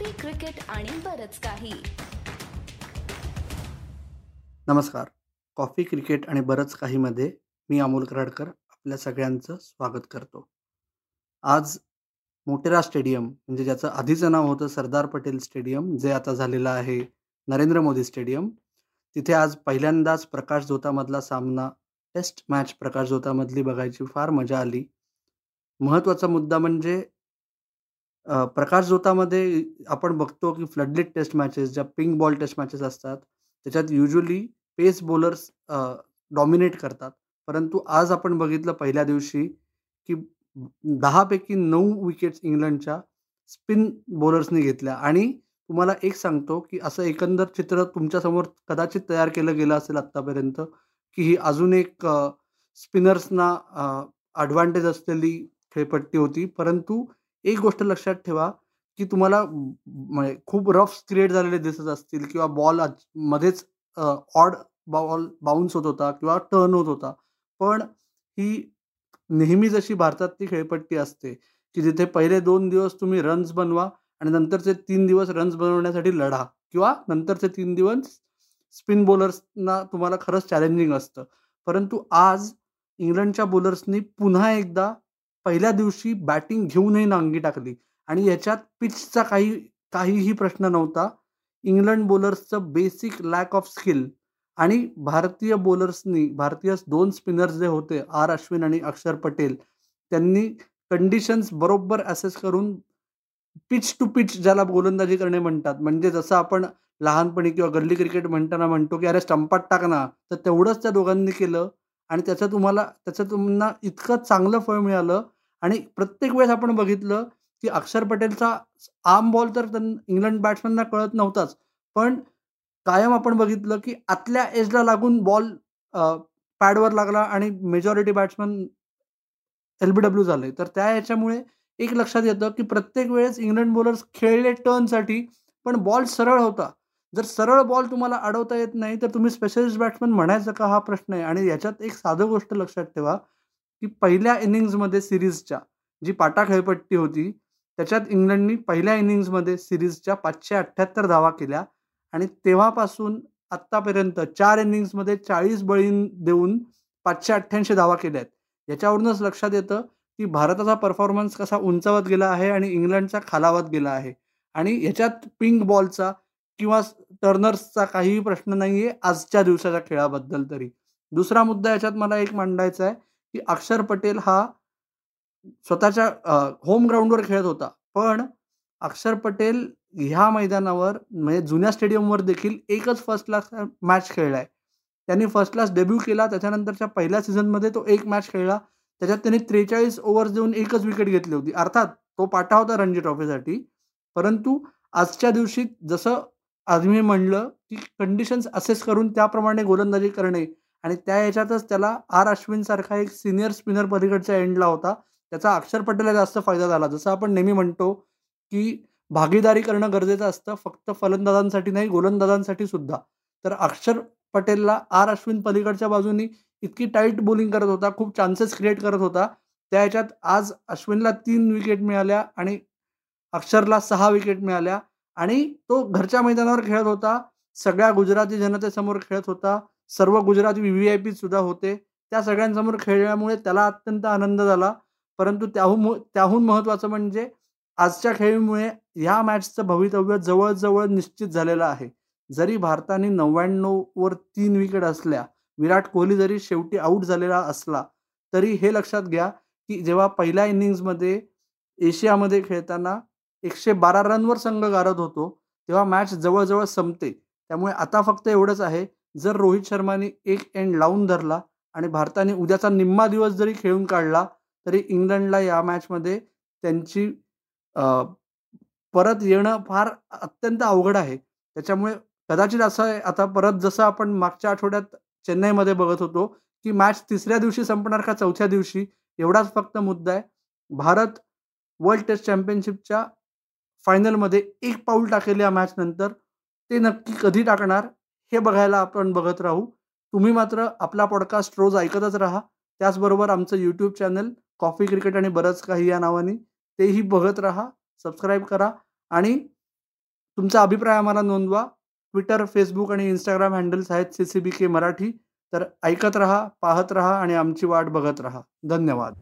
Coffee cricket आणि बरच काही. नमस्कार. कॉफी क्रिकेट आणि बरंच काहीमध्ये मी अमोल कराडकर आपल्या सगळ्यांचं स्वागत करतो. आज मोटेरा स्टेडियम म्हणजे ज्याचं आधीचं नाव होतं सरदार पटेल स्टेडियम जे आता झालेलं आहे नरेंद्र मोदी स्टेडियम तिथे आज पहिल्यांदाच प्रकाश जोतामधला सामना टेस्ट मॅच प्रकाश जोतामधली बघायची फार मजा आली. महत्त्वाचा मुद्दा म्हणजे अ, प्रकाश झोतामध्ये आपण बघतो की फ्लडलिट टेस्ट मॅचेस ज्या पिंक बॉल टेस्ट मॅचेस असतात त्याच्यात युजली पेस बॉलर्स डॉमिनेट करतात. परंतु आज आपण बघितलं पहिल्या दिवशी की दहापैकी नऊ विकेट्स इंग्लंडच्या स्पिन बॉलर्सनी घेतल्या. आणि तुम्हाला एक सांगतो की असं एकंदर चित्र तुमच्यासमोर कदाचित तयार केलं गेलं असेल आत्तापर्यंत की ही अजून एक स्पिनर्सना ॲडव्हान्टेज असलेली खेळपट्टी होती. परंतु एक गोष्ट लक्षात ठेवा की तुम्हाला म्हणजे खूप रफ्स क्रिएट झालेले दिसत असतील किंवा बॉल मध्येच ऑड बॉल बाउन्स होत होता किंवा टर्न होत होता. पण ही नेहमी जशी भारतातली खेळपट्टी असते की जिथे पहिले दोन दिवस तुम्ही रन्स बनवा आणि नंतरचे तीन दिवस रन्स बनवण्यासाठी लढा किंवा नंतरचे तीन दिवस स्पिन बॉलर्सना तुम्हाला खरंच चॅलेंजिंग असतं. परंतु आज इंग्लंडच्या बॉलर्सनी पुन्हा एकदा पहिल्या दिवशी बॅटिंग घेऊनही नांगी टाकली. आणि याच्यात पिचचा काही काहीही प्रश्न नव्हता. इंग्लंड बॉलर्सचं बेसिक लॅक ऑफ स्किल आणि भारतीय बॉलर्सनी भारतीय दोन स्पिनर्स जे होते आर अश्विन आणि अक्षर पटेल त्यांनी कंडिशन्स बरोबर असेस करून पिच टू पिच ज्याला गोलंदाजी करणे म्हणतात. म्हणजे जसं आपण लहानपणी किंवा गल्ली क्रिकेट म्हणताना म्हणतो की अरे स्टंपात टाक ना. तर तेवढंच त्या दोघांनी केलं. आणि त्याचं तुम्हाला त्याचं तुम्हाला इतकं चांगलं फळ मिळालं आणि प्रत्येक वेळेस आपण बघितलं की अक्षर पटेलचा आर्म बॉल तर इंग्लंड बॅट्समॅनना कळत नव्हताच. पण कायम आपण बघितलं की आतल्या एजला लागून बॉल पॅडवर लागला आणि majority batsman L B W झाले. तर त्या याच्यामुळे एक लक्षात येतं की प्रत्येक वेळेस इंग्लंड बॉलर्स खेळले टर्नसाठी पण बॉल सरळ होता. जर सरळ बॉल तुम्हाला अडवता येत नाही तर तुम्ही स्पेशलिस्ट बॅट्समन म्हणायचं का हा प्रश्न आहे? आणि याच्यात एक साधं गोष्ट लक्षात ठेवा की पहिल्या इनिंग्जमध्ये सिरीजच्या जी पाटा खेळपट्टी होती त्याच्यात इंग्लंडनी पहिल्या इनिंग्जमध्ये सिरीजच्या पाचशे अठ्ठ्याहत्तर धावा केल्या. आणि तेव्हापासून आत्तापर्यंत चार इनिंग्समध्ये चाळीस बळी देऊन पाचशे अठ्ठ्याऐंशी धावा केल्या आहेत याच्यावरूनच लक्षात येतं की भारताचा परफॉर्मन्स कसा उंचावत गेला आहे आणि इंग्लंडचा खालावत गेला आहे. आणि ह्याच्यात पिंक बॉलचा किंवा टर्नर्सचा काहीही प्रश्न नाही आहे आजच्या दिवसाच्या खेळाबद्दल तरी. दुसरा मुद्दा याच्यात मला एक मांडायचा आहे की अक्षर पटेल हा स्वतःच्या होम ग्राउंडवर खेळत होता. पण अक्षर पटेल ह्या मैदानावर म्हणजे जुन्या स्टेडियमवर देखील एकच फर्स्ट क्लास मॅच खेळला आहे त्यांनी फर्स्ट क्लास डेब्यू केला त्याच्यानंतरच्या पहिल्या सीझनमध्ये तो एक मॅच खेळला. त्याच्यात त्यांनी त्रेचाळीस ओव्हर्स देऊन एकच विकेट घेतली होती. अर्थात तो पाठा होता रणजी ट्रॉफीसाठी परंतु आजच्या दिवशी जसं आज मी म्हणलं की कंडिशन्स असेस करून त्याप्रमाणे गोलंदाजी करणे. आणि त्या याच्यातच त्याला आर अश्विनसारखा एक सिनियर स्पिनर पलीकडच्या एंडला होता. त्याचा अक्षर पटेलला जास्त फायदा झाला. जसं आपण नेहमी म्हणतो की भागीदारी करणं गरजेचं असतं. फक्त फलंदाजांसाठी नाही गोलंदाजांसाठी सुद्धा. तर अक्षर पटेलला आर अश्विन पलीकडच्या बाजूनी इतकी टाईट बॉलिंग करत होता. खूप चान्सेस क्रिएट करत होता. त्या ह्याच्यात आज अश्विनला तीन विकेट मिळाल्या आणि अक्षरला सहा विकेट मिळाल्या. आणि तो घरच्या मैदानावर खेळत होता. सगळ्या गुजराती जनतेसमोर खेळत होता. सर्व Gujarati V V I P सुद्धा होते. त्या सगळ्यांसमोर खेळल्यामुळे त्याला अत्यंत आनंद झाला. परंतु त्याहून त्याहून महत्त्वाचं म्हणजे आजच्या खेळीमुळे ह्या मॅचचं भवितव्य जवळजवळ निश्चित झालेलं आहे. जरी भारताने नव्याण्णववर तीन विकेट असल्या विराट कोहली जरी शेवटी आऊट झालेला असला तरी हे लक्षात घ्या की जेव्हा पहिल्या इनिंग्समध्ये एशियामध्ये खेळताना एकशे बारा रनवर संघ गारत होतो तेव्हा मॅच जवळजवळ संपते. त्यामुळे आता फक्त एवढंच आहे जर रोहित शर्माने एक एंड लावून धरला आणि भारताने उद्याचा निम्मा दिवस जरी खेळून काढला तरी इंग्लंडला या मॅचमध्ये त्यांची परत येणं फार अत्यंत अवघड आहे. त्याच्यामुळे कदाचित असं आहे आता परत जसं आपण मागच्या आठवड्यात चेन्नईमध्ये बघत होतो की मॅच तिसऱ्या दिवशी संपणार का चौथ्या दिवशी एवढाच फक्त मुद्दा आहे. भारत वर्ल्ड टेस्ट चॅम्पियनशिपच्या फायनलमध्ये एक पाऊल टाकेल या मॅचनंतर ते नक्की कधी टाकणार हे बघायला आपण बघत राहू. तुम्ही मात्र आपला पॉडकास्ट रोज ऐकतच राहा. त्याचबरोबर आमचं यूट्यूब चॅनल कॉफी क्रिकेट आणि बरंच काही या नावाने तेही बघत राहा सबस्क्राईब करा आणि तुमचा अभिप्राय आम्हाला नोंदवा. ट्विटर फेसबुक आणि इंस्टाग्राम हँडल्स आहेत C C B K Marathi. तर ऐकत रहा पाहत रहा आणि आमची वाट बघत रहा. धन्यवाद.